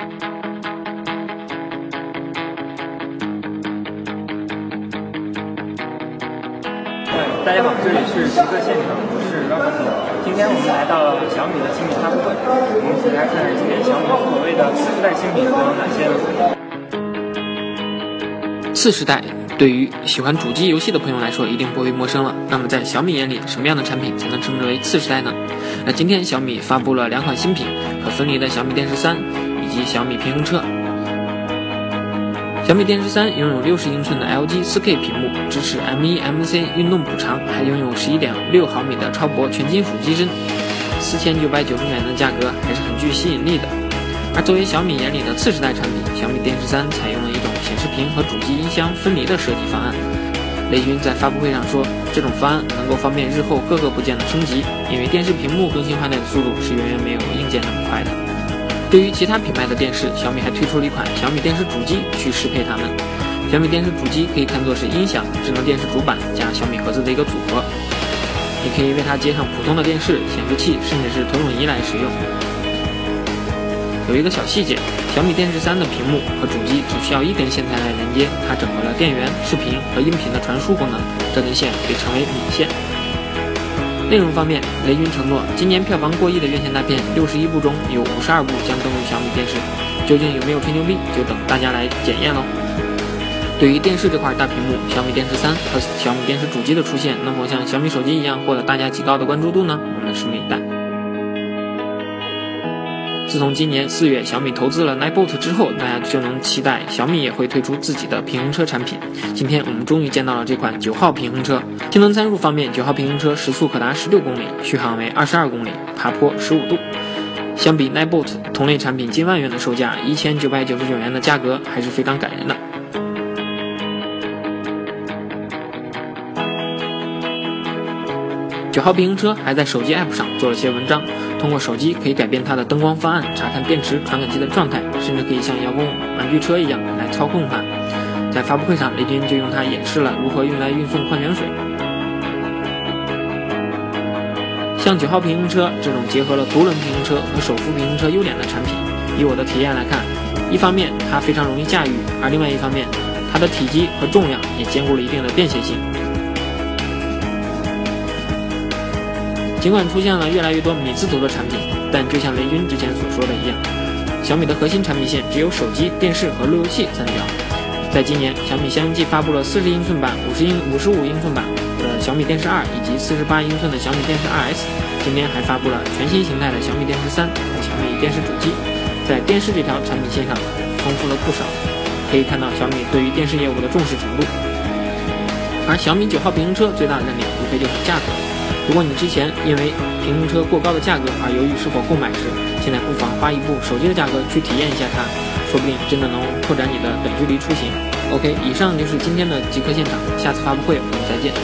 大家好这里是奇特现场我是 rapstar 今天我们来到了小米的新品发布会我们一起来看今天小米所谓的次时代新品都有哪些呢次时代对于喜欢主机游戏的朋友来说一定不会陌生了。那么在小米眼里什么样的产品才能称之为次时代呢？那今天小米发布了两款新品可分离的小米电视三及小米平衡车。小米电视三拥有六十英寸的 LG 4K 屏幕，支持 M1 MC 运动补偿，还拥有十一点六毫米的超薄全金属机身，四千九百九十元的价格还是很具吸引力的。而作为小米眼里的次时代产品，小米电视三采用了一种显示屏和主机音箱分离的设计方案。雷军在发布会上说，这种方案能够方便日后各个部件的升级，因为电视屏幕更新换代的速度是远远没有硬件那么快的。对于其他品牌的电视，小米还推出了一款小米电视主机去适配它们。小米电视主机可以看作是音响、智能电视主板加小米盒子的一个组合，你可以为它接上普通的电视、显示器，甚至是投影仪来使用。有一个小细节，小米电视三的屏幕和主机只需要一根线材来连接，它整合了电源、视频和音频的传输功能，这根线被称为米线。内容方面，雷军承诺，今年票房过亿的院线大片六十一部中有五十二部将登陆小米电视，究竟有没有吹牛逼，就等大家来检验喽。对于电视这块大屏幕，小米电视三和小米电视主机的出现，能否像小米手机一样获得大家极高的关注度呢？我们拭目以待。自从今年四月小米投资了 Nibot 之后，大家就能期待小米也会推出自己的平衡车产品。今天我们终于见到了这款九号平衡车。性能参数方面，九号平衡车时速可达十六公里，续航为二十二公里，爬坡十五度。相比 Nibot 同类产品近万元的售价，一千九百九十九元的价格还是非常感人的。九号平衡车还在手机 App 上做了些文章，通过手机可以改变它的灯光方案，查看电池传感器的状态，甚至可以像遥控玩具车一样来操控它。在发布会上，雷军就用它演示了如何用来运送矿泉水。像九号平衡车这种结合了独轮平衡车和手扶平衡车优点的产品，以我的体验来看，一方面它非常容易驾驭，而另外一方面，它的体积和重量也兼顾了一定的便携性。尽管出现了越来越多米字头的产品，但就像雷军之前所说的一样，小米的核心产品线只有手机、电视和路由器三条。在今年，小米相继发布了四十英寸版、五十英、五十五英寸版的小米电视二，以及四十八英寸的小米电视二 S。今天还发布了全新形态的小米电视三和小米电视主机，在电视这条产品线上丰富了不少。可以看到小米对于电视业务的重视程度。而小米九号平衡车最大的亮点无非就是价格。如果你之前因为平衡车过高的价格而犹豫是否购买时，现在不妨花一部手机的价格去体验一下它，说不定真的能拓展你的短距离出行。OK，以上就是今天的极客现场，下次发布会我们再见。